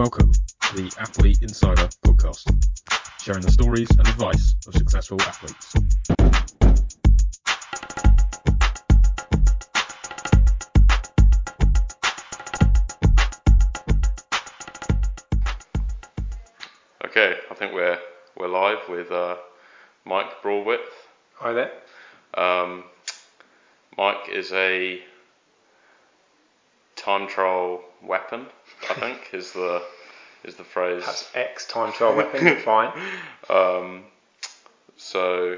Welcome to the Athlete Insider podcast, sharing the stories and advice of successful athletes. Okay, I think we're we're live with uh, Mike Broadwith. Hi there. Um, Mike is a time trial weapon. I think is the is the phrase. That's X time trial weapon. Fine. Um, so,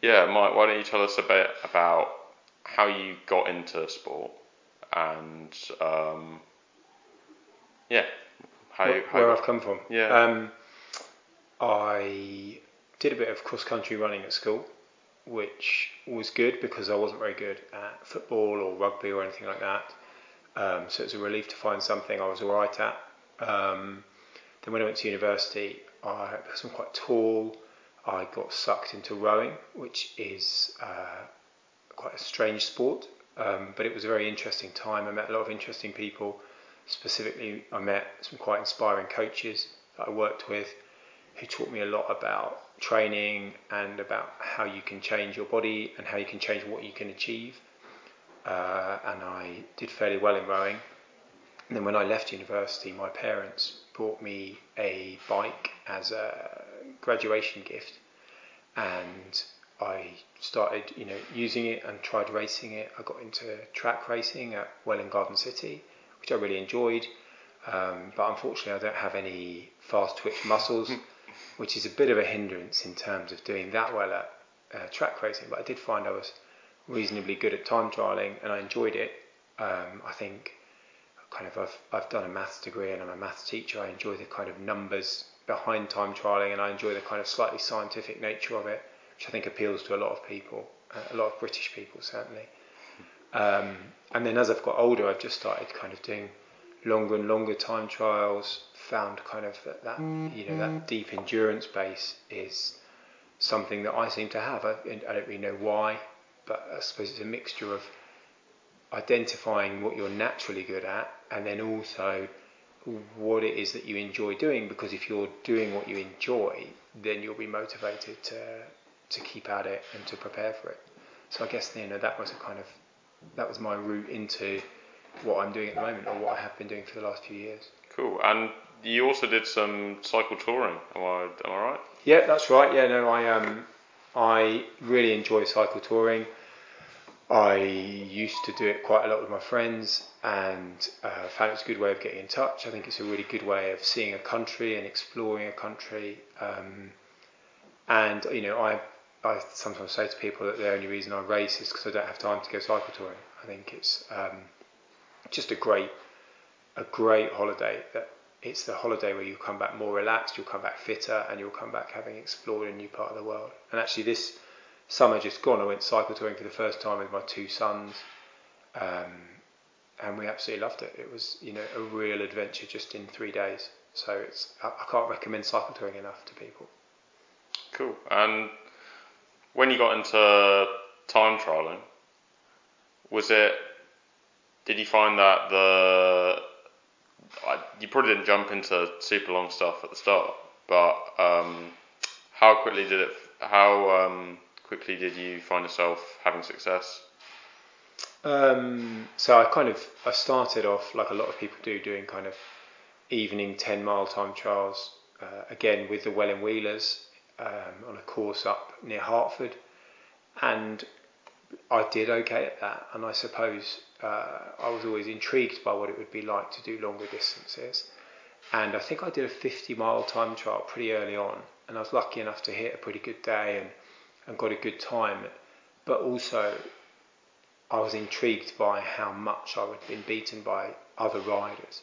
yeah, Mike, why don't you tell us a bit about how you got into sport and um, yeah, how, where, how where I've come from. Yeah. Um, I did a bit of cross country running at school, which was good because I wasn't very good at football or rugby or anything like that. Um, so it was a relief to find something I was alright at. Um, then when I went to university, I because I'm quite tall, I got sucked into rowing, which is uh, quite a strange sport, um, but it was a very interesting time. I met a lot of interesting people. Specifically, I met some quite inspiring coaches that I worked with who taught me a lot about training and about how you can change your body and how you can change what you can achieve. Uh, and I did fairly well in rowing. And then when I left university, my parents bought me a bike as a graduation gift, and I started, you know, using it and tried racing it. I got into track racing at Welwyn Garden City, which I really enjoyed. Um, but unfortunately, I don't have any fast twitch muscles, which is a bit of a hindrance in terms of doing that well at uh, track racing. But I did find I was reasonably good at time trialing, and I enjoyed it. Um, I think kind of I've, I've done a maths degree and I'm a maths teacher. I enjoy the kind of numbers behind time trialing, and I enjoy the kind of slightly scientific nature of it, which I think appeals to a lot of people, uh, a lot of British people certainly. Um, and then as I've got older, I've just started kind of doing longer and longer time trials. Found kind of that, that you know that deep endurance base is something that I seem to have. I, I don't really know why, but I suppose it's a mixture of identifying what you're naturally good at and then also what it is that you enjoy doing because if you're doing what you enjoy then you'll be motivated to to keep at it and to prepare for it so I guess you know that was a kind of that was my route into what I'm doing at the moment or what I have been doing for the last few years Cool. And you also did some cycle touring. Am I am I right? Yeah, that's right. Yeah, no, I um, I really enjoy cycle touring. I used to do it quite a lot with my friends, and uh, found it's a good way of getting in touch. I think it's a really good way of seeing a country and exploring a country. Um, and you know, I I sometimes say to people that the only reason I race is because I don't have time to go cycle touring. I think it's um, just a great a great holiday that it's the holiday where you come back more relaxed, you'll come back fitter, and you'll come back having explored a new part of the world. And actually, this summer just gone, I went cycle touring for the first time with my two sons, um, and we absolutely loved it. It was, you know, a real adventure just in three days. So it's I, I can't recommend cycle touring enough to people. Cool. And when you got into time trialing, was it? Did you find that the I- you probably didn't jump into super long stuff at the start, but um, how quickly did it? How um, quickly did you find yourself having success? Um, so I kind of I started off like a lot of people do, doing kind of evening ten mile time trials. Uh, again with the Welwyn Wheelers um, on a course up near Hertford, and I did okay at that. And I suppose uh, I was always intrigued by what it would be like to do longer distances. And I think I did a 50 mile time trial pretty early on, and I was lucky enough to hit a pretty good day and, and got a good time. But also, I was intrigued by how much I had been beaten by other riders.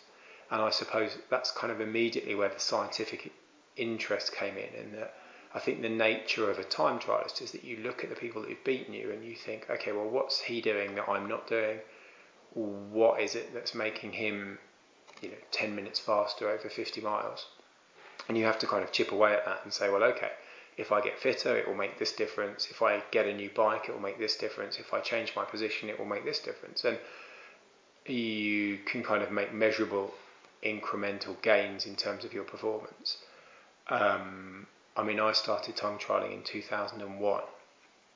And I suppose that's kind of immediately where the scientific interest came in, in that I think the nature of a time trialist is that you look at the people have beaten you and you think, okay, well, what's he doing that I'm not doing? What is it that's making him, you know, 10 minutes faster over 50 miles? And you have to kind of chip away at that and say, well, okay, if I get fitter, it will make this difference. If I get a new bike, it will make this difference. If I change my position, it will make this difference. And you can kind of make measurable incremental gains in terms of your performance. Um, I mean, I started time trialing in 2001,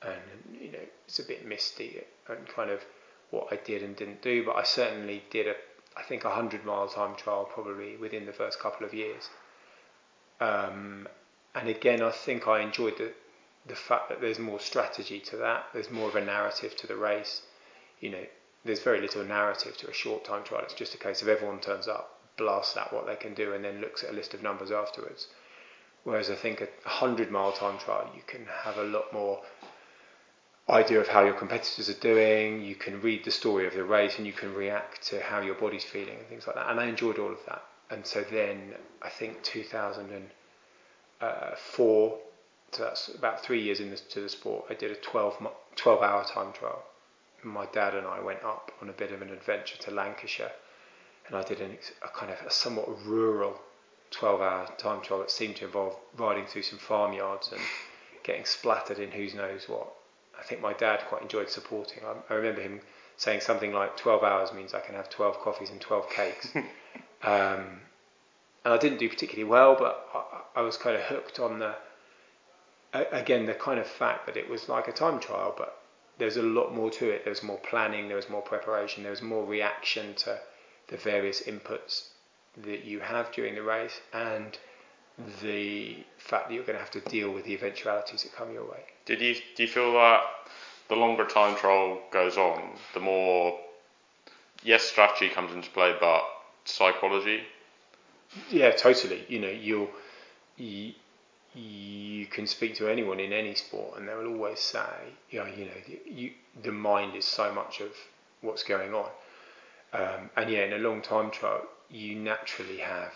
and you know it's a bit misty and kind of what I did and didn't do, but I certainly did a I think a hundred mile time trial probably within the first couple of years. Um, and again, I think I enjoyed the the fact that there's more strategy to that. There's more of a narrative to the race. You know, there's very little narrative to a short time trial. It's just a case of everyone turns up, blasts out what they can do, and then looks at a list of numbers afterwards. Whereas I think a 100 mile time trial, you can have a lot more idea of how your competitors are doing, you can read the story of the race, and you can react to how your body's feeling and things like that. And I enjoyed all of that. And so then I think 2004, uh, so that's about three years into the sport, I did a 12, 12 hour time trial. My dad and I went up on a bit of an adventure to Lancashire, and I did an, a kind of a somewhat rural 12 hour time trial that seemed to involve riding through some farmyards and getting splattered in who knows what. I think my dad quite enjoyed supporting. I, I remember him saying something like 12 hours means I can have 12 coffees and 12 cakes. um, and I didn't do particularly well, but I, I was kind of hooked on the, again, the kind of fact that it was like a time trial, but there's a lot more to it. There was more planning, there was more preparation, there was more reaction to the various inputs that you have during the race and the fact that you're going to have to deal with the eventualities that come your way. Did you do you feel that the longer time trial goes on, the more yes strategy comes into play, but psychology? Yeah, totally. You know, you'll you, you can speak to anyone in any sport, and they will always say, you know, you know, you, the mind is so much of what's going on. Um, and yeah, in a long time trial, you naturally have,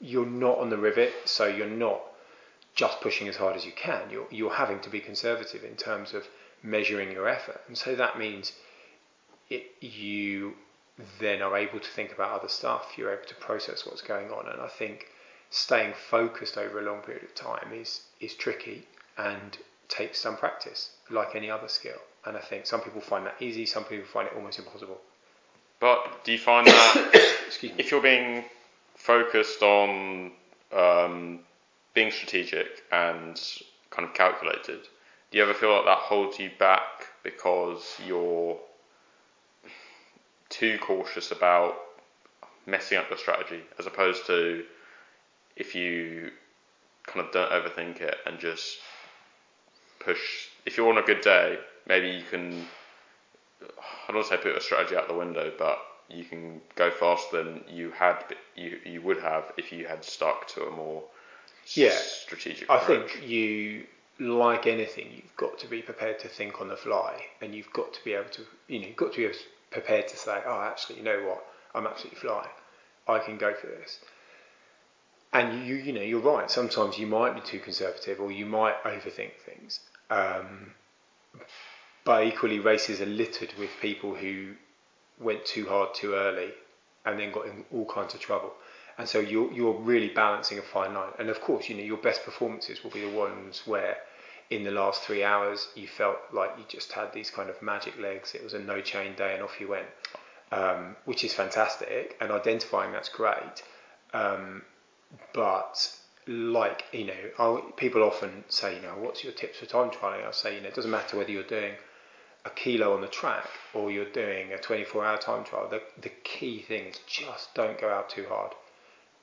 you're not on the rivet, so you're not just pushing as hard as you can. You're, you're having to be conservative in terms of measuring your effort. And so that means it, you then are able to think about other stuff, you're able to process what's going on. And I think staying focused over a long period of time is, is tricky and takes some practice, like any other skill. And I think some people find that easy, some people find it almost impossible. But do you find that if you're being focused on um, being strategic and kind of calculated, do you ever feel like that holds you back because you're too cautious about messing up the strategy as opposed to if you kind of don't overthink it and just push? If you're on a good day maybe you can I don't want to say put a strategy out the window, but you can go faster than you had you you would have if you had stuck to a more yeah, strategic. I approach. think you like anything, you've got to be prepared to think on the fly, and you've got to be able to you know you've got to be prepared to say, oh, actually, you know what, I'm absolutely flying, I can go for this. And you you know you're right. Sometimes you might be too conservative, or you might overthink things. Um, but equally, races are littered with people who went too hard too early and then got in all kinds of trouble. And so you're, you're really balancing a fine line. And of course, you know, your best performances will be the ones where in the last three hours you felt like you just had these kind of magic legs. It was a no chain day and off you went, um, which is fantastic. And identifying that's great. Um, but like, you know, I'll, people often say, you know, what's your tips for time trialing? I'll say, you know, it doesn't matter whether you're doing a kilo on the track or you're doing a 24 hour time trial, the, the key thing is just don't go out too hard.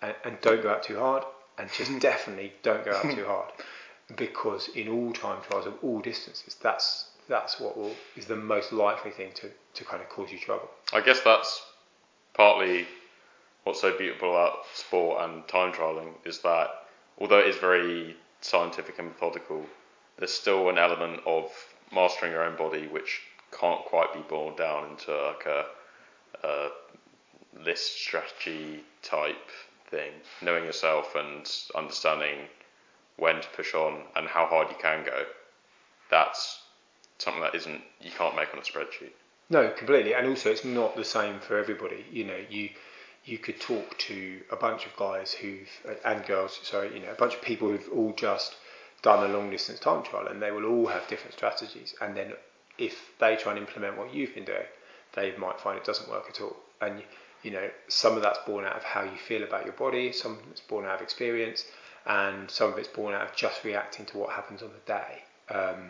And, and don't go out too hard, and just definitely don't go out too hard. Because in all time trials of all distances, that's that's what will, is the most likely thing to, to kind of cause you trouble. I guess that's partly what's so beautiful about sport and time trialing is that although it is very scientific and methodical, there's still an element of mastering your own body, which can't quite be boiled down into like a, a list strategy type thing. Knowing yourself and understanding when to push on and how hard you can go. That's something that isn't you can't make on a spreadsheet. No, completely. And also, it's not the same for everybody. You know, you you could talk to a bunch of guys who've and girls, sorry, you know, a bunch of people who've all just done a long distance time trial, and they will all have different strategies. And then if they try and implement what you've been doing, they might find it doesn't work at all. And You know, some of that's born out of how you feel about your body, some of it's born out of experience, and some of it's born out of just reacting to what happens on the day. Um,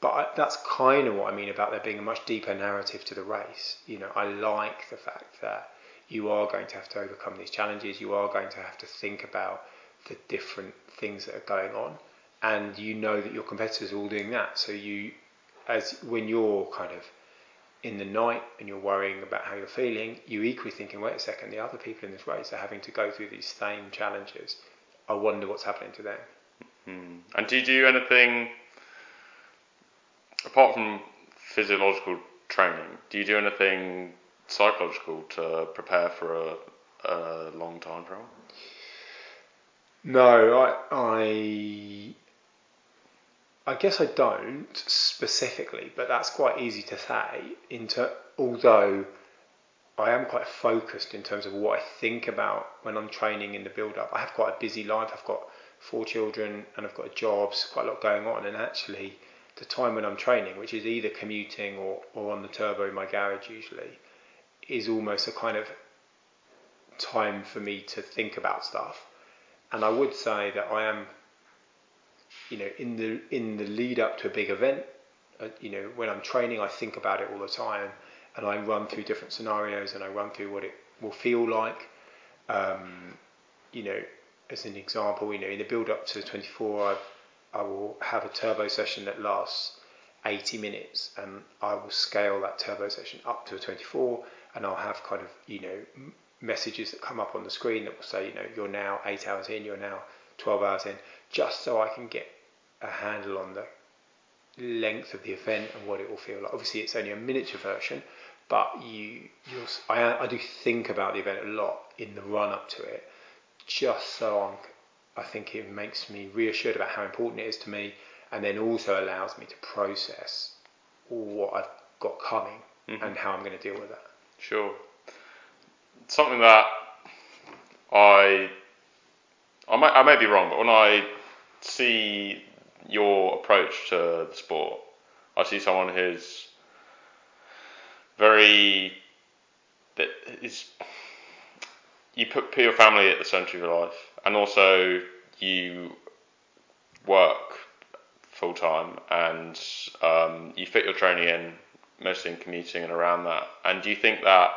but I, that's kind of what I mean about there being a much deeper narrative to the race. You know, I like the fact that you are going to have to overcome these challenges. You are going to have to think about the different things that are going on, and you know that your competitors are all doing that. So you, as when you're kind of in the night and you're worrying about how you're feeling, you equally thinking, wait a second, the other people in this race are having to go through these same challenges. I wonder what's happening to them. Mm. And do you do anything apart from physiological training? Do you do anything psychological to prepare for a, a long time trial? No, I, I, I guess I don't specifically, but that's quite easy to say. Into although I am quite focused in terms of what I think about when I'm training in the build-up. I have quite a busy life. I've got four children and I've got jobs, quite a lot going on, and actually the time when I'm training, which is either commuting or, or on the turbo in my garage usually, is almost a kind of time for me to think about stuff. And I would say that I am, you know, in the in the lead up to a big event, uh, you know, when I'm training, I think about it all the time, and I run through different scenarios and I run through what it will feel like. Um, you know, as an example, you know, in the build up to the 24, I've I will have a turbo session that lasts 80 minutes and I will scale that turbo session up to a 24 and I'll have kind of, you know, messages that come up on the screen that will say, you know, you're now eight hours in, you're now 12 hours in, just so I can get a handle on the length of the event and what it will feel like. Obviously, it's only a miniature version, but you, you I, I do think about the event a lot in the run up to it, just so I'm I think it makes me reassured about how important it is to me, and then also allows me to process what I've got coming mm-hmm. and how I'm going to deal with that. Sure. Something that I I may, I may be wrong, but when I see your approach to the sport, I see someone who's very that is you put, put your family at the centre of your life and also you work full time and um, you fit your training in mostly in commuting and around that. And do you think that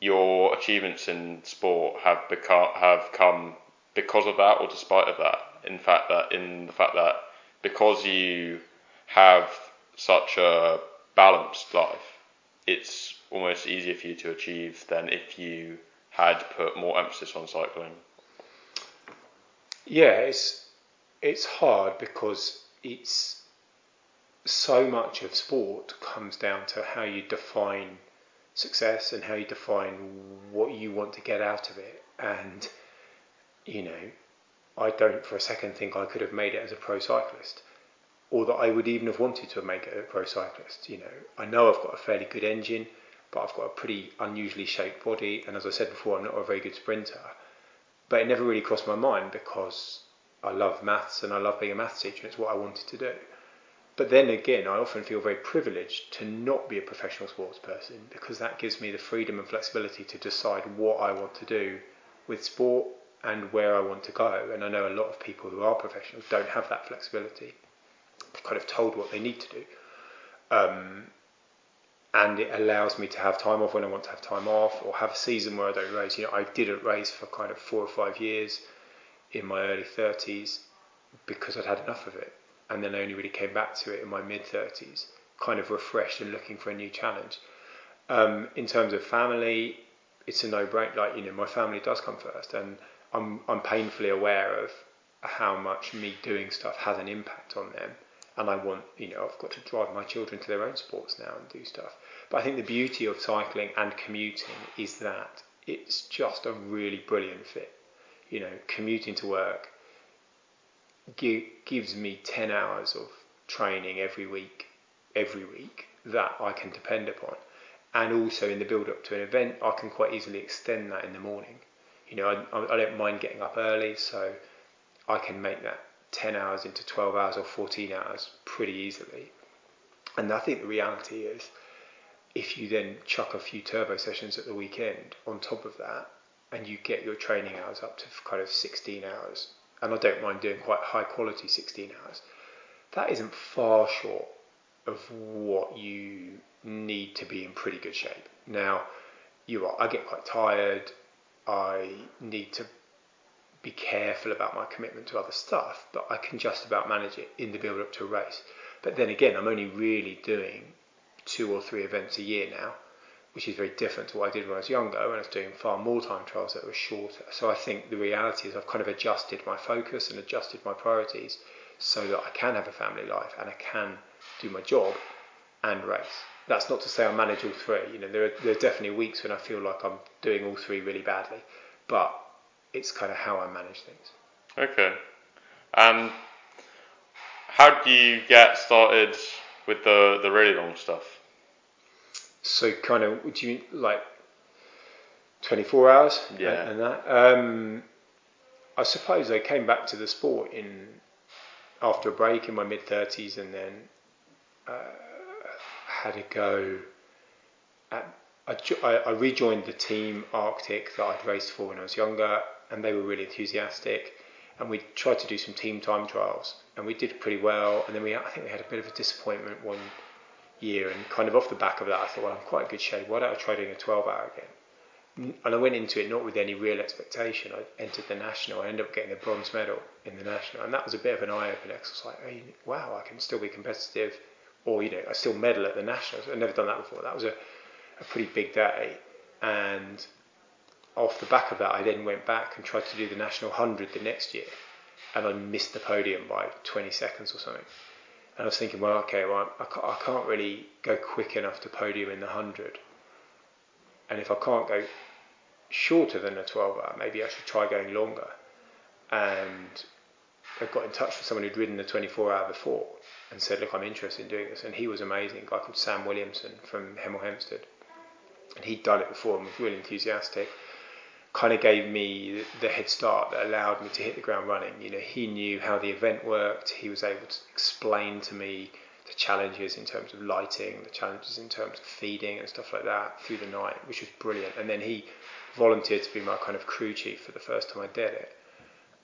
your achievements in sport have become have come because of that or despite of that? In fact, that in the fact that because you have such a balanced life, it's almost easier for you to achieve than if you had put more emphasis on cycling. Yeah, it's it's hard because it's so much of sport comes down to how you define success and how you define what you want to get out of it. And you know, I don't for a second think I could have made it as a pro cyclist, or that I would even have wanted to make it a pro cyclist. You know, I know I've got a fairly good engine, but I've got a pretty unusually shaped body, and as I said before, I'm not a very good sprinter. But it never really crossed my mind because I love maths and I love being a maths teacher, and it's what I wanted to do. But then again, I often feel very privileged to not be a professional sports person because that gives me the freedom and flexibility to decide what I want to do with sport and where I want to go. And I know a lot of people who are professionals don't have that flexibility. They're kind of told what they need to do. Um, and it allows me to have time off when I want to have time off, or have a season where I don't race. You know, I didn't race for kind of four or five years in my early 30s because I'd had enough of it, and then I only really came back to it in my mid 30s, kind of refreshed and looking for a new challenge. Um, in terms of family, it's a no-brainer. Like you know, my family does come first, and I'm I'm painfully aware of how much me doing stuff has an impact on them and I want, you know, I've got to drive my children to their own sports now and do stuff. But I think the beauty of cycling and commuting is that it's just a really brilliant fit. You know, commuting to work gives me 10 hours of training every week, every week that I can depend upon. And also in the build up to an event, I can quite easily extend that in the morning. You know, I, I don't mind getting up early, so I can make that 10 hours into 12 hours or 14 hours pretty easily. And I think the reality is, if you then chuck a few turbo sessions at the weekend on top of that, and you get your training hours up to kind of 16 hours, and I don't mind doing quite high quality 16 hours, that isn't far short of what you need to be in pretty good shape. Now, you are, I get quite tired. I need to be careful about my commitment to other stuff, but I can just about manage it in the build up to a race. But then again, I'm only really doing two or three events a year now, which is very different to what I did when I was younger, when I was doing far more time trials that were shorter. So I think the reality is I've kind of adjusted my focus and adjusted my priorities so that I can have a family life and I can do my job and race. That's not to say I manage all three. You know, there are, there are definitely weeks when I feel like I'm doing all three really badly, but it's kind of how I manage things. Okay. And how do you get started with the, the really long stuff? So kind of, would you like 24 hours? Yeah. And, and that. Um, I suppose I came back to the sport in after a break in my mid 30s, and then uh, had a go at. I, I rejoined the team Arctic that I'd raced for when I was younger, and they were really enthusiastic. And we tried to do some team time trials, and we did pretty well. And then we, I think we had a bit of a disappointment one year, and kind of off the back of that, I thought, well, I'm quite in good shape. Why don't I try doing a 12 hour again? And I went into it not with any real expectation. I entered the national. I ended up getting a bronze medal in the national, and that was a bit of an eye opener. I was like, hey, wow, I can still be competitive, or you know, I still medal at the nationals. I'd never done that before. That was a, a pretty big day, and off the back of that, I then went back and tried to do the national 100 the next year, and I missed the podium by 20 seconds or something. And I was thinking, well, okay, well, I can't, I can't really go quick enough to podium in the 100. And if I can't go shorter than a 12 hour, maybe I should try going longer. And I got in touch with someone who'd ridden the 24 hour before and said, look, I'm interested in doing this. And he was amazing, a guy called Sam Williamson from Hemel Hempstead. And he'd done it before and was really enthusiastic kind of gave me the head start that allowed me to hit the ground running. You know, he knew how the event worked. He was able to explain to me the challenges in terms of lighting, the challenges in terms of feeding and stuff like that through the night, which was brilliant. And then he volunteered to be my kind of crew chief for the first time I did it.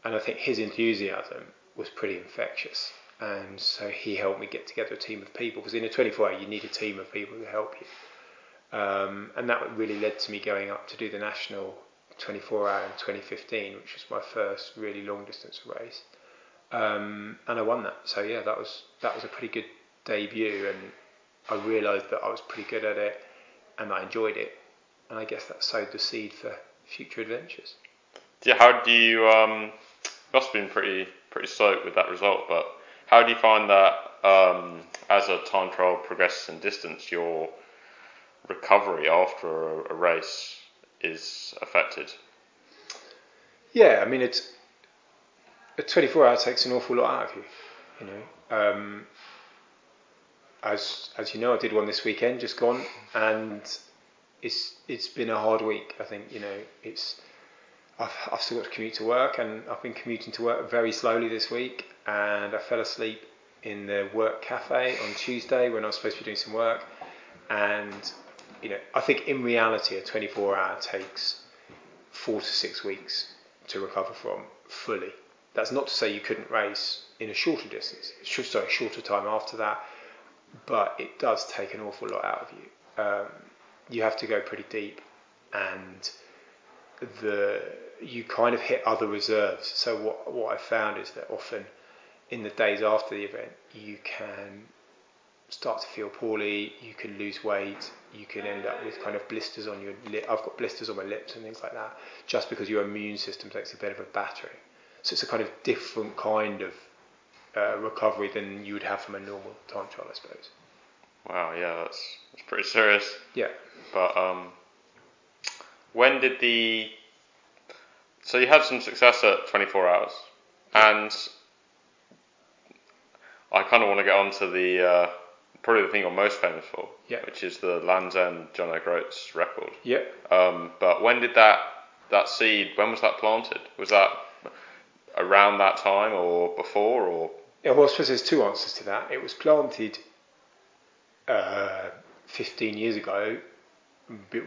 And I think his enthusiasm was pretty infectious. And so he helped me get together a team of people because in a 24 hour you need a team of people to help you. Um, and that really led to me going up to do the national 24 hour in 2015, which was my first really long distance race, um, and I won that. So yeah, that was that was a pretty good debut, and I realised that I was pretty good at it, and I enjoyed it, and I guess that sowed the seed for future adventures. Yeah, how do you? Um, must have been pretty pretty stoked with that result, but how do you find that um, as a time trial progresses in distance, your recovery after a, a race is affected. Yeah, I mean it's a 24 hour takes an awful lot out of you. You know, um, as as you know, I did one this weekend, just gone, and it's it's been a hard week. I think you know it's I've I've still got to commute to work, and I've been commuting to work very slowly this week, and I fell asleep in the work cafe on Tuesday when I was supposed to be doing some work, and you know, I think in reality, a 24 hour takes four to six weeks to recover from fully. That's not to say you couldn't race in a shorter distance, sorry, shorter time after that, but it does take an awful lot out of you. Um, you have to go pretty deep, and the you kind of hit other reserves. So what what I found is that often in the days after the event, you can start to feel poorly, you can lose weight, you can end up with kind of blisters on your lip. I've got blisters on my lips and things like that, just because your immune system takes a bit of a battering. So it's a kind of different kind of uh, recovery than you would have from a normal time trial, I suppose. Wow, yeah, that's that's pretty serious. Yeah. But um, when did the so you had some success at 24 hours, and I kind of want to get on to the uh, probably the thing I'm most famous for, yeah. which is the Land's End John O'Groats record. Yeah. Um, but when did that that seed? When was that planted? Was that around that time or before or? Yeah, well, I suppose there's two answers to that. It was planted uh, 15 years ago,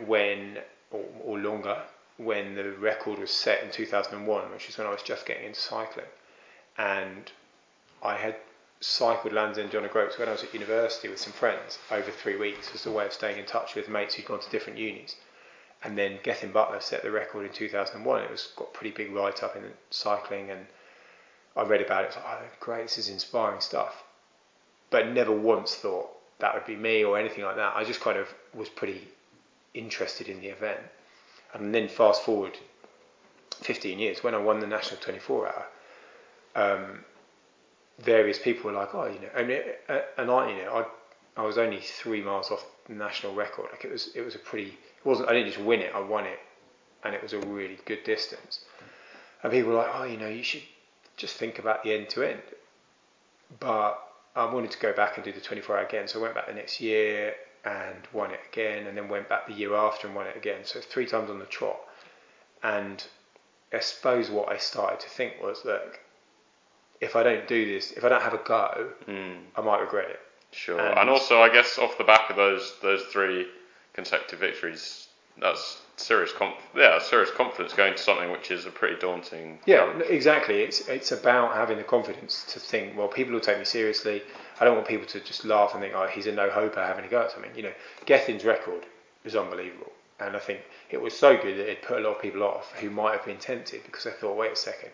when or, or longer, when the record was set in 2001, which is when I was just getting into cycling, and I had cycled Land's End John O'Groats when I was at university with some friends over three weeks as a way of staying in touch with mates who'd gone to different unis. And then Gethin Butler set the record in 2001. It was got pretty big write up in cycling, and I read about it. Like, oh, great, this is inspiring stuff. But never once thought that would be me or anything like that. I just kind of was pretty interested in the event. And then fast forward 15 years, when I won the national 24 hour, um, various people were like, oh, you know, and, it, uh, and I, you know, I, I was only three miles off the national record. Like it was, it was a pretty, it wasn't, I didn't just win it, I won it, and it was a really good distance. And people were like, oh, you know, you should just think about the end to end. But I wanted to go back and do the 24 hour again, so I went back the next year and won it again, and then went back the year after and won it again. So three times on the trot. And I suppose what I started to think was that if I don't do this, if I don't have a go, Mm, I might regret it. sure. And- And, also, I guess off the back of those those three consecutive victories, that's serious conf- yeah, serious confidence going to something which is a pretty daunting. Yeah, exactly. It's it's about having the confidence to think, well, people will take me seriously. I don't want people to just laugh and think, oh, he's a no hoper having a go at something. You know, Gethin's record was unbelievable, and I think it was so good that it put a lot of people off who might have been tempted because they thought, wait a second,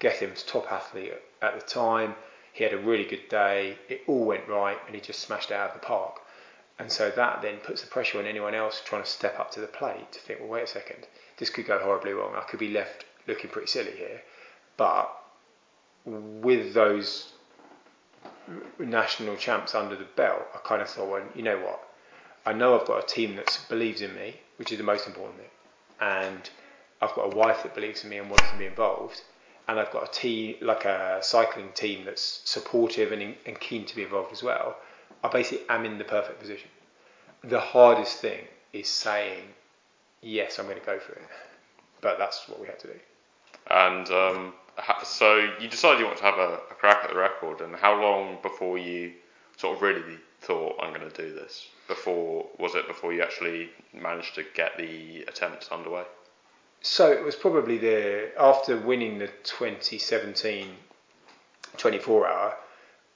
Gethin's top athlete at the time. He had a really good day. It all went right, and he just smashed it out of the park. And so that then puts the pressure on anyone else trying to step up to the plate to think, well, wait a second, this could go horribly wrong. I could be left looking pretty silly here. But with those national champs under the belt, I kind of thought, well, you know what? I know I've got a team that believes in me, which is the most important thing. And I've got a wife that believes in me and wants to be involved. And I've got a team, like a cycling team that's supportive and, and keen to be involved as well. I basically am in the perfect position. The hardest thing is saying, yes, I'm going to go for it. But that's what we had to do. And um, so you decided you want to have a, a crack at the record, and how long before you sort of really thought I'm going to do this? Before was it before you actually managed to get the attempt underway? So it was probably the after winning the 2017 24 hour,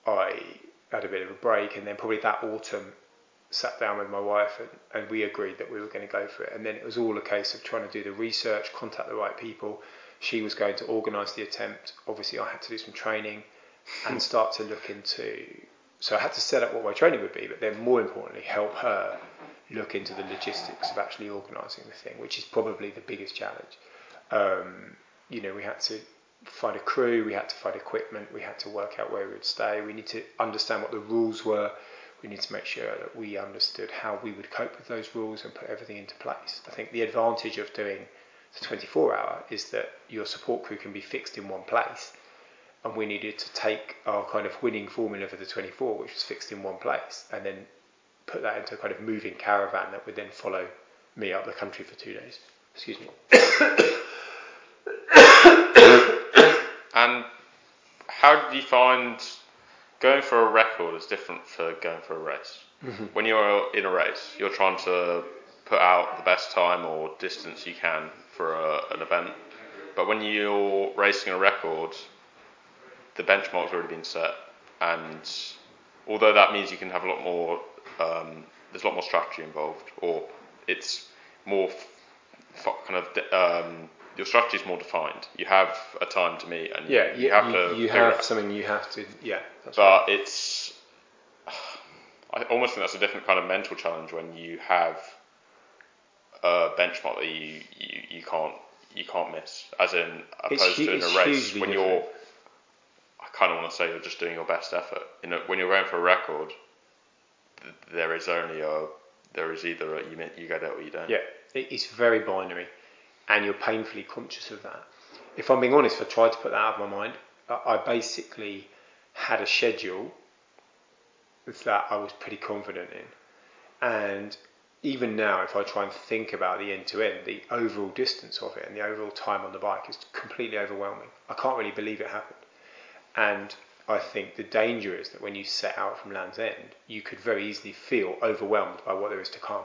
I had a bit of a break, and then probably that autumn sat down with my wife and, and we agreed that we were going to go for it. And then it was all a case of trying to do the research, contact the right people. She was going to organise the attempt. Obviously, I had to do some training and start to look into. So I had to set up what my training would be, but then more importantly, help her look into the logistics of actually organising the thing, which is probably the biggest challenge. Um, you know, we had to find a crew, we had to find equipment, we had to work out where we would stay. We need to understand what the rules were. We need to make sure that we understood how we would cope with those rules and put everything into place. I think the advantage of doing the 24 hour is that your support crew can be fixed in one place. And we needed to take our kind of winning formula for the 24, which was fixed in one place, and then put that into a kind of moving caravan that would then follow me up the country for two days. Excuse me. And how did you find going for a record is different for going for a race? When you're in a race, you're trying to put out the best time or distance you can for a, an event. But when you're racing a record, the benchmark's already been set, and although that means you can have a lot more, um, there's a lot more strategy involved, or it's more f- f- kind of um, your strategy is more defined. You have a time to meet, and Yeah, you, have to. you have something you have to. Yeah, that's right. but it's I almost think that's a different kind of mental challenge when you have a benchmark that you, you, you can't you can't miss. As in opposed to in a race when different. you're I kind of want to say you're just doing your best effort. You know, when you're going for a record, th- there is only a there is either a, you you get it or you don't. Yeah, it's very binary, and you're painfully conscious of that. If I'm being honest, I tried to put that out of my mind. I basically had a schedule that I was pretty confident in, and even now, if I try and think about the end to end, the overall distance of it and the overall time on the bike is completely overwhelming. I can't really believe it happened. And I think the danger is that when you set out from Land's End, you could very easily feel overwhelmed by what there is to come.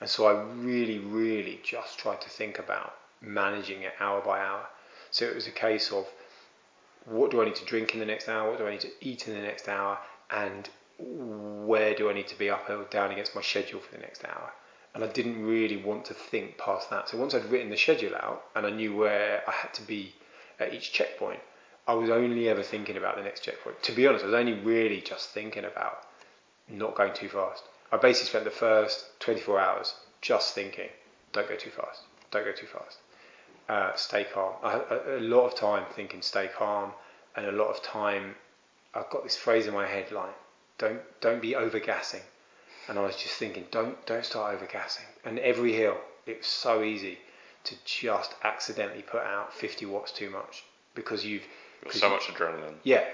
And so I really, really just tried to think about managing it hour by hour. So it was a case of what do I need to drink in the next hour? What do I need to eat in the next hour? And where do I need to be up or down against my schedule for the next hour? And I didn't really want to think past that. So once I'd written the schedule out and I knew where I had to be at each checkpoint, I was only ever thinking about the next checkpoint. To be honest, I was only really just thinking about not going too fast. I basically spent the first 24 hours just thinking, don't go too fast, don't go too fast, uh, stay calm. I had a, a lot of time thinking, stay calm, and a lot of time. I've got this phrase in my head like, don't don't be overgassing, and I was just thinking, don't don't start overgassing. And every hill, it was so easy to just accidentally put out 50 watts too much because you've so much adrenaline. Yeah,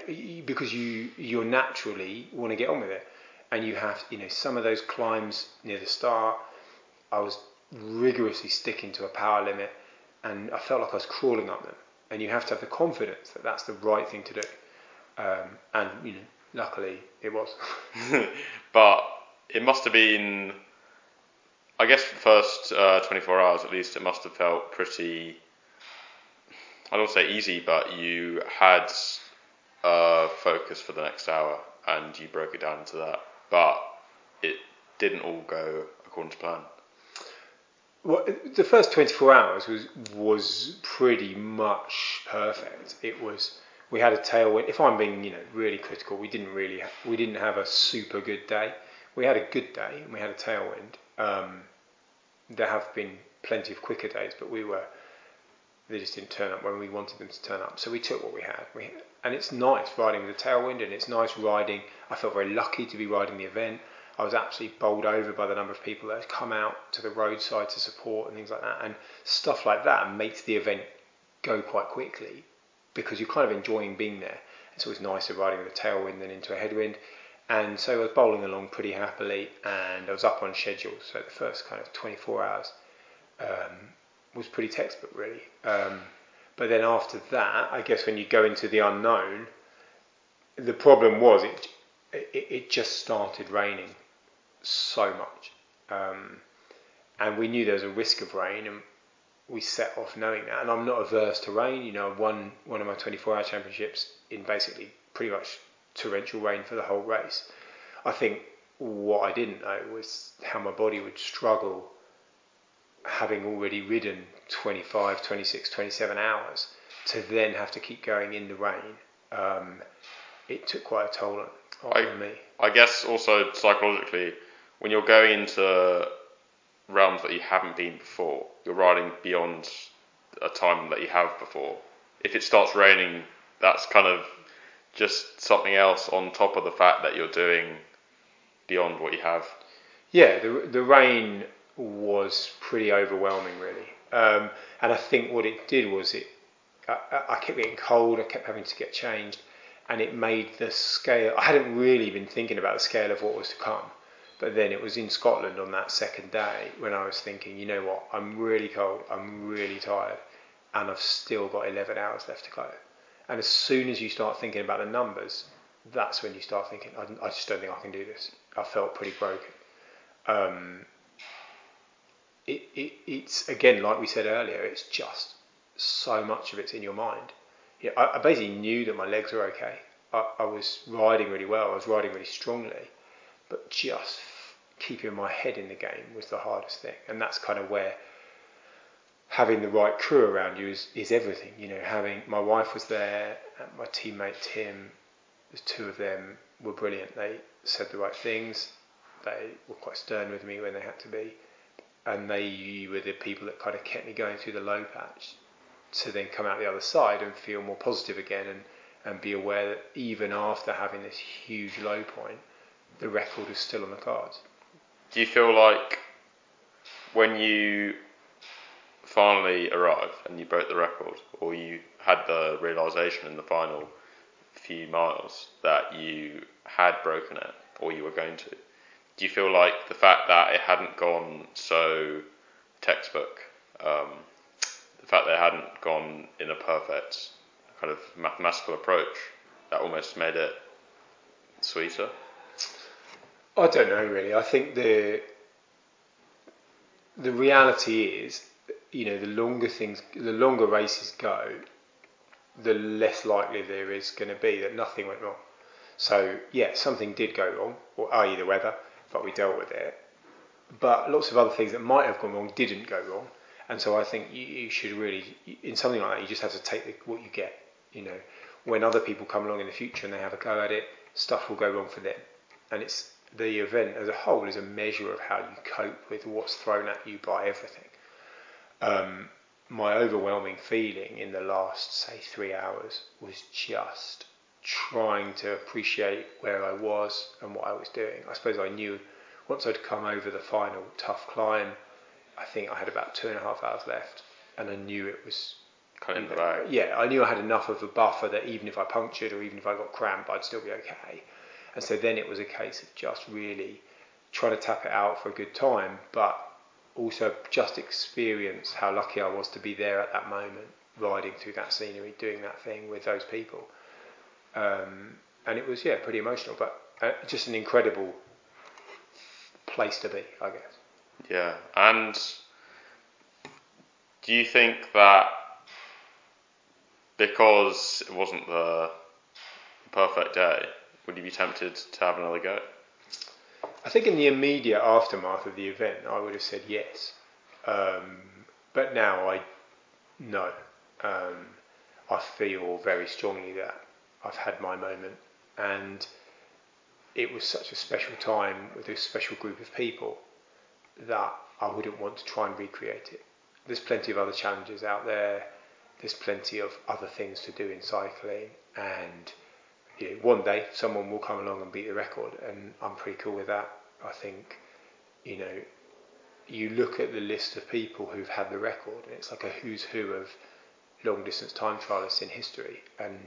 because you you're naturally want to get on with it, and you have you know some of those climbs near the start, I was rigorously sticking to a power limit, and I felt like I was crawling up them. And you have to have the confidence that that's the right thing to do, um, and you know, luckily it was. but it must have been, I guess, the first uh, 24 hours at least, it must have felt pretty I don't say easy, but you had a focus for the next hour and you broke it down into that. But it didn't all go according to plan. Well, the first 24 hours was was pretty much perfect. It was we had a tailwind. If I'm being you know really critical, we didn't really ha- we didn't have a super good day. We had a good day and we had a tailwind. Um, there have been plenty of quicker days, but we were they just didn't turn up when we wanted them to turn up. So we took what we had. We, and it's nice riding with a tailwind, and it's nice riding. I felt very lucky to be riding the event. I was absolutely bowled over by the number of people that had come out to the roadside to support and things like that. And stuff like that makes the event go quite quickly because you're kind of enjoying being there. It's always nicer riding with a tailwind than into a headwind. And so I was bowling along pretty happily, and I was up on schedule. So the first kind of 24 hours, um, was pretty textbook, really. Um, but then after that, I guess when you go into the unknown, the problem was it it, it just started raining so much, um, and we knew there was a risk of rain, and we set off knowing that. And I'm not averse to rain. You know, I won one of my 24-hour championships in basically pretty much torrential rain for the whole race. I think what I didn't know was how my body would struggle having already ridden 25, 26, 27 hours to then have to keep going in the rain, um, it took quite a toll on, I, me. I guess also psychologically, when you're going into realms that you haven't been before, you're riding beyond a time that you have before. If it starts raining, that's kind of just something else on top of the fact that you're doing beyond what you have. Yeah, the the rain was pretty overwhelming, really. Um, and I think what it did was it, I, I, kept getting cold, I kept having to get changed, and it made the scale. I hadn't really been thinking about the scale of what was to come, but then it was in Scotland on that second day when I was thinking, you know what, I'm really cold, I'm really tired, and I've still got 11 hours left to go. And as soon as you start thinking about the numbers, that's when you start thinking, I, I just don't think I can do this. I felt pretty broken. Um, it, it, it's again like we said earlier, it's just so much of it's in your mind. Yeah, I, I basically knew that my legs were okay. I, I, was riding really well. I was riding really strongly, but just keeping my head in the game was the hardest thing, and that's kind of where having the right crew around you is, is everything. You know, having my wife was there, uh, my teammate Tim, the two of them were brilliant. They said the right things. They were quite stern with me when they had to be and they were the people that kind of kept me going through the low patch to then come out the other side and feel more positive again and, and be aware that even after having this huge low point, the record is still on the cards. Do you feel like when you finally arrived and you broke the record, or you had the realization in the final few miles that you had broken it, or you were going to? Do you feel like the fact that it hadn't gone so textbook, um, the fact that it hadn't gone in a perfect kind of mathematical approach, that almost made it sweeter? I don't know really. I think the the reality is, you know, the longer things, the longer races go, the less likely there is going to be that nothing went wrong. So yeah, something did go wrong, or i.e. the weather, but we dealt with it. But lots of other things that might have gone wrong didn't go wrong, and so I think you, you should really, in something like that, you just have to take the, what you get. You know, when other people come along in the future and they have a go at it, stuff will go wrong for them, and it's the event as a whole is a measure of how you cope with what's thrown at you by everything. Um, my overwhelming feeling in the last, say, three hours was just trying to appreciate where I was and what I was doing. I suppose I knew once I'd come over the final tough climb, I think I had about two and a half hours left, and I knew it was. Kind of bag. Yeah, I knew I had enough of a buffer that even if I punctured or even if I got cramp, I'd still be okay. And so then it was a case of just really trying to tap it out for a good time, but also just experience how lucky I was to be there at that moment, riding through that scenery, doing that thing with those people. Um, and it was, yeah, pretty emotional, but uh, just an incredible place to be, I guess. Yeah, and do you think that because it wasn't the perfect day, would you be tempted to have another go? I think in the immediate aftermath of the event, I would have said yes. Um, but now I know. Um, I feel very strongly that I've had my moment, and it was such a special time with a special group of people that I wouldn't want to try and recreate it. There's plenty of other challenges out there. There's plenty of other things to do in cycling, and you know, one day someone will come along and beat the record, and I'm pretty cool with that. I think, you know, you look at the list of people who've had the record, and it's like a who's who of long distance time trialists in history, and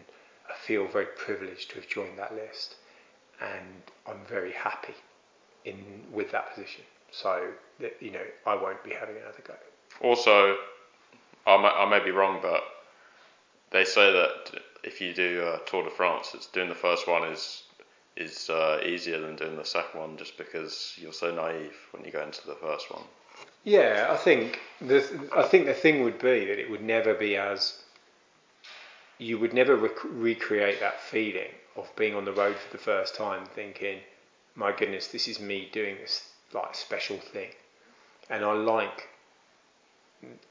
I feel very privileged to have joined that list, and I'm very happy in with that position. So that you know, I won't be having another go. Also, I may, I may be wrong, but they say that if you do uh, Tour de France, it's doing the first one is is uh, easier than doing the second one, just because you're so naive when you go into the first one. Yeah, I think the I think the thing would be that it would never be as you would never rec- recreate that feeling of being on the road for the first time, thinking, "My goodness, this is me doing this like special thing," and I like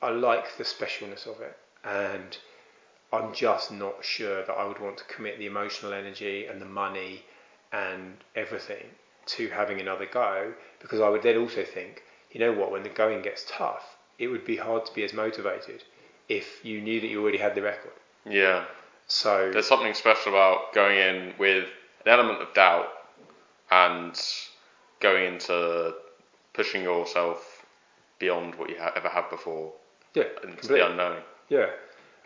I like the specialness of it, and I'm just not sure that I would want to commit the emotional energy and the money and everything to having another go because I would then also think, you know what, when the going gets tough, it would be hard to be as motivated if you knew that you already had the record. Yeah. So There's something special about going in with an element of doubt and going into pushing yourself beyond what you ha- ever have before yeah, into completely. the unknown. Yeah.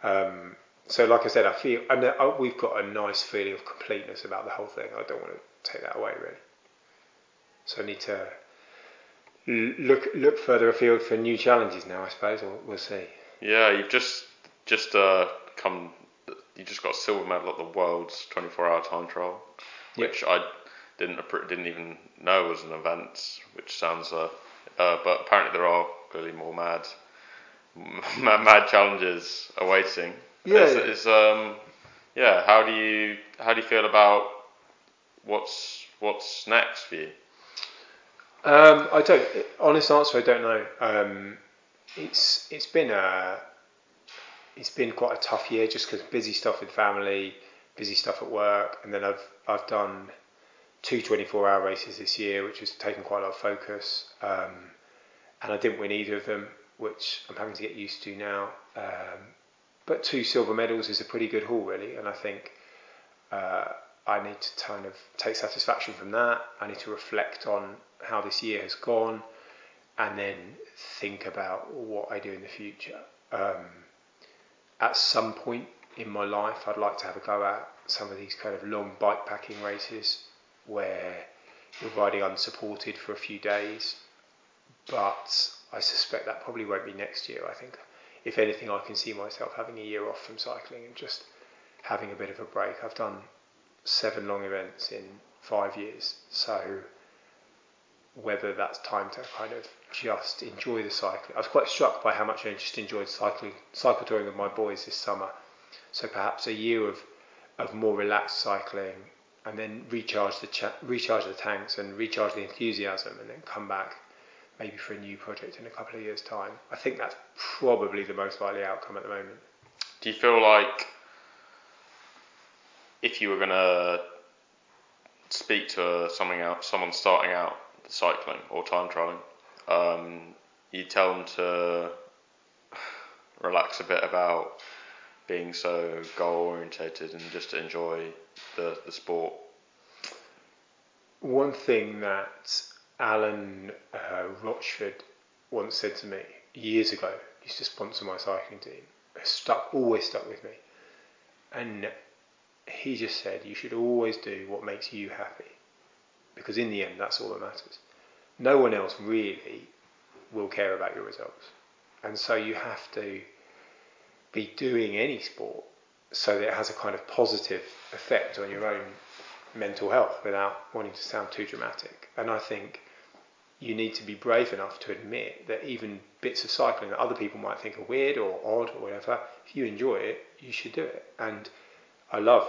Um, so, like I said, I feel, and uh, we've got a nice feeling of completeness about the whole thing. I don't want to take that away, really. So, I need to look look further afield for new challenges now. I suppose we'll, we'll see. Yeah, you've just just uh, come. You just got a silver medal at the world's 24-hour time trial, Yep. which I didn't didn't even know was an event. Which sounds, uh, uh, but apparently there are clearly more mad mad, mad challenges awaiting. Yeah. It's, um, yeah. How do you how do you feel about what's what's next for you? Um, I don't. Honest answer, I don't know. Um, it's it's been a it's been quite a tough year just because busy stuff with family, busy stuff at work, and then I've I've done two 24 hour races this year, which has taken quite a lot of focus. Um, and I didn't win either of them, which I'm having to get used to now. Um, but two silver medals is a pretty good haul, really, and I think uh, I need to kind of take satisfaction from that. I need to reflect on how this year has gone, and then think about what I do in the future. Um, at some point in my life, I'd like to have a go at some of these kind of long bike packing races where you're riding unsupported for a few days. But I suspect that probably won't be next year. I think, if anything, I can see myself having a year off from cycling and just having a bit of a break. I've done seven long events in five years. So whether that's time to kind of just enjoy the cycling. I was quite struck by how much I just enjoyed cycling, cycle touring with my boys this summer. So perhaps a year of of more relaxed cycling, and then recharge the cha- recharge the tanks and recharge the enthusiasm, and then come back maybe for a new project in a couple of years' time. I think that's probably the most likely outcome at the moment. Do you feel like if you were going to speak to someone out, someone starting out cycling or time trialing, um, you tell them to relax a bit about being so goal orientated and just to enjoy the, the sport? One thing that Alan uh, Rochford once said to me years ago, he used to sponsor my cycling team, stuck always stuck with me. And he just said you should always do what makes you happy. Because in the end that's all that matters. No one else really will care about your results. And so you have to be doing any sport so that it has a kind of positive effect on your own mental health without wanting to sound too dramatic. And I think you need to be brave enough to admit that even bits of cycling that other people might think are weird or odd or whatever, if you enjoy it, you should do it. And I love,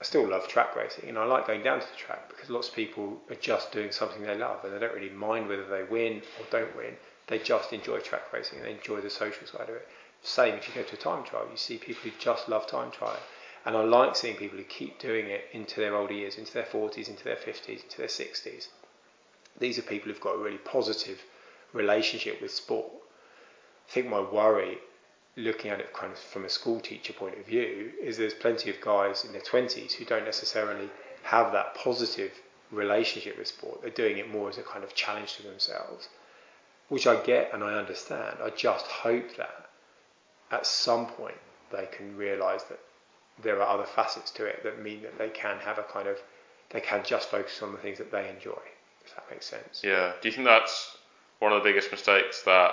I still love track racing, and I like going down to the track because lots of people are just doing something they love and they don't really mind whether they win or don't win. They just enjoy track racing and they enjoy the social side of it. Same if you go to a time trial, you see people who just love time trial. And I like seeing people who keep doing it into their older years, into their 40s, into their 50s, into their 60s. These are people who've got a really positive relationship with sport. I think my worry, looking at it kind of from a school teacher point of view, is there's plenty of guys in their 20s who don't necessarily have that positive relationship with sport. They're doing it more as a kind of challenge to themselves, which I get and I understand. I just hope that at some point they can realise that there are other facets to it that mean that they can have a kind of they can just focus on the things that they enjoy. If that makes sense. Yeah. Do you think that's one of the biggest mistakes that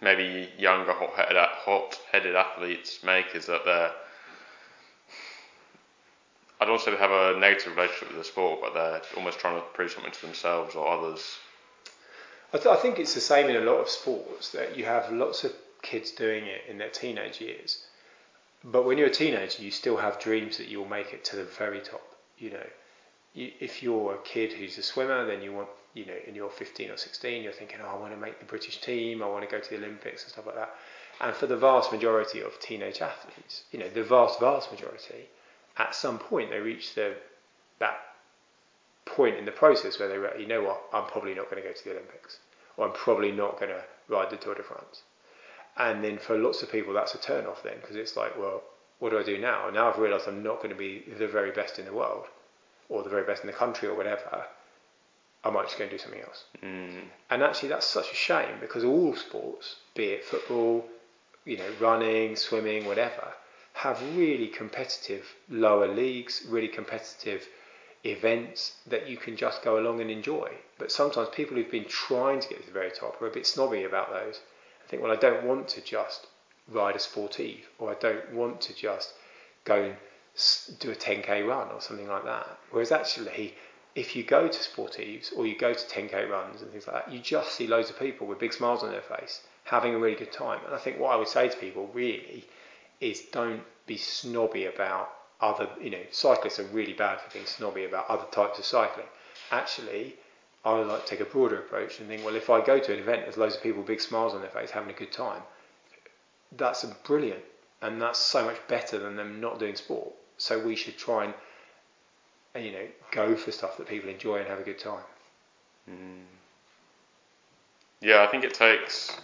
maybe younger hot-headed, athletes make is that they're I don't say they have a negative relationship with the sport, but they're almost trying to prove something to themselves or others. I, th- I think it's the same in a lot of sports that you have lots of kids doing it in their teenage years. But when you're a teenager, you still have dreams that you'll make it to the very top. You know, you, if you're a kid who's a swimmer, then you want, you know, and you're 15 or 16, you're thinking, oh, I want to make the British team, I want to go to the Olympics and stuff like that. And for the vast majority of teenage athletes, you know, the vast, vast majority, at some point they reach the that point in the process where they, re- you know what, I'm probably not going to go to the Olympics, or I'm probably not going to ride the Tour de France. And then for lots of people, that's a turn off then because it's like, well, what do I do now? Now I've realised I'm not going to be the very best in the world or the very best in the country or whatever. I might just go and do something else. Mm. And actually, that's such a shame because all sports, be it football, you know, running, swimming, whatever, have really competitive lower leagues, really competitive events that you can just go along and enjoy. But sometimes people who've been trying to get to the very top are a bit snobby about those I think, well, I don't want to just ride a sportive, or I don't want to just go and do a 10k run or something like that. Whereas actually, if you go to sportives or you go to 10k runs and things like that, you just see loads of people with big smiles on their face having a really good time. And I think what I would say to people really is don't be snobby about other, you know, cyclists are really bad for being snobby about other types of cycling. Actually, I would like to take a broader approach and think, well, if I go to an event, there's loads of people with big smiles on their face having a good time. That's brilliant, and that's so much better than them not doing sport. So we should try and, you know, go for stuff that people enjoy and have a good time. Mm. Yeah, I think it takes.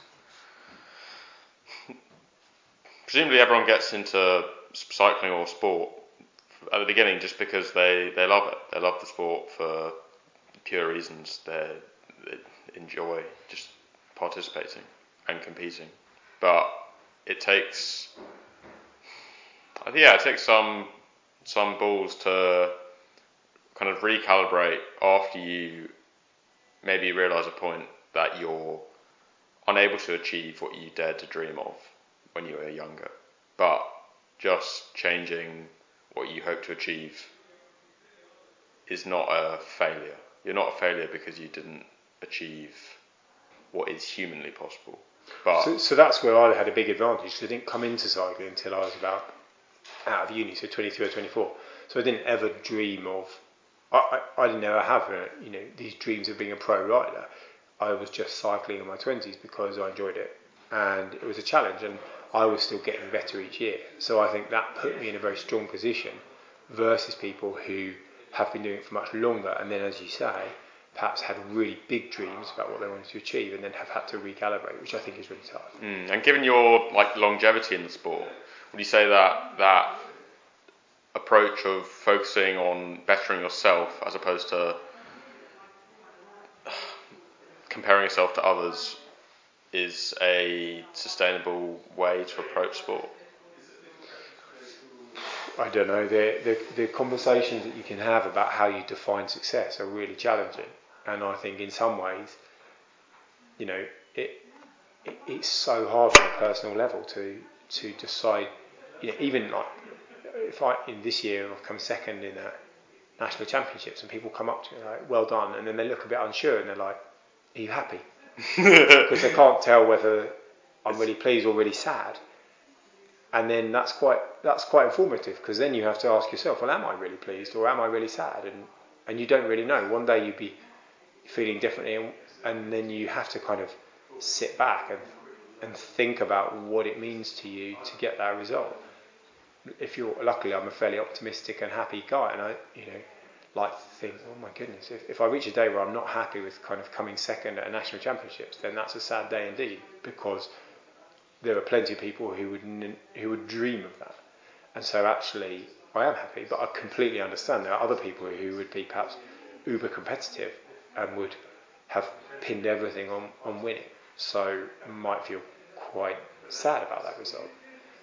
Presumably, everyone gets into cycling or sport at the beginning just because they, they love it. They love the sport for pure reasons they enjoy just participating and competing. But it takes, yeah, it takes some some balls to kind of recalibrate after you maybe realize a point that you're unable to achieve what you dared to dream of when you were younger. But just changing what you hope to achieve is not a failure. You're not a failure because you didn't achieve what is humanly possible. But So, so that's where I had a big advantage. I didn't come into cycling until I was about out of uni, so 23 or 24. So I didn't ever dream of. I, I, didn't ever have a, you know these dreams of being a pro rider. I was just cycling in my 20s because I enjoyed it, and it was a challenge, and I was still getting better each year. So I think that put me in a very strong position versus people who have been doing it for much longer, and then, as you say, perhaps had really big dreams about what they wanted to achieve, and then have had to recalibrate, which I think is really tough. Mm, and given your like longevity in the sport, would you say that that approach of focusing on bettering yourself as opposed to comparing yourself to others is a sustainable way to approach sport? I don't know. The, the the conversations that you can have about how you define success are really challenging, and I think in some ways, you know, it, it it's so hard on a personal level to to decide. You know, even like I in this year I've come second in a national championships, and people come up to me like, "Well done," and then they look a bit unsure, and they're like, "Are you happy?" Because they can't tell whether I'm really pleased or really sad and then that's quite that's quite informative because then you have to ask yourself, well, am I really pleased or am I really sad? And and you don't really know. One day you'd be feeling differently, and, and then you have to kind of sit back and and think about what it means to you to get that result. If you're luckily, I'm a fairly optimistic and happy guy, and I you know like to think, oh my goodness, if, if I reach a day where I'm not happy with kind of coming second at a national championships, then that's a sad day indeed because there are plenty of people who would n- who would dream of that, and so actually I am happy. But I completely understand there are other people who would be perhaps uber competitive and would have pinned everything on, on winning, so might feel quite sad about that result.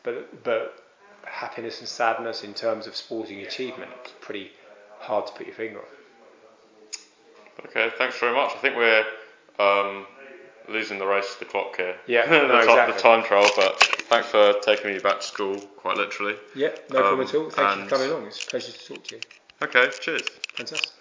But but happiness and sadness in terms of sporting achievement is pretty hard to put your finger on. Okay, thanks very much. I think we're um, losing the race to the clock here. Yeah, the, no, ti- exactly. the time trial. But thanks for taking me back to school, quite literally. Yeah, no Um, problem at all. Thank you for coming along. It's a pleasure to talk to you. Okay, cheers. Fantastic.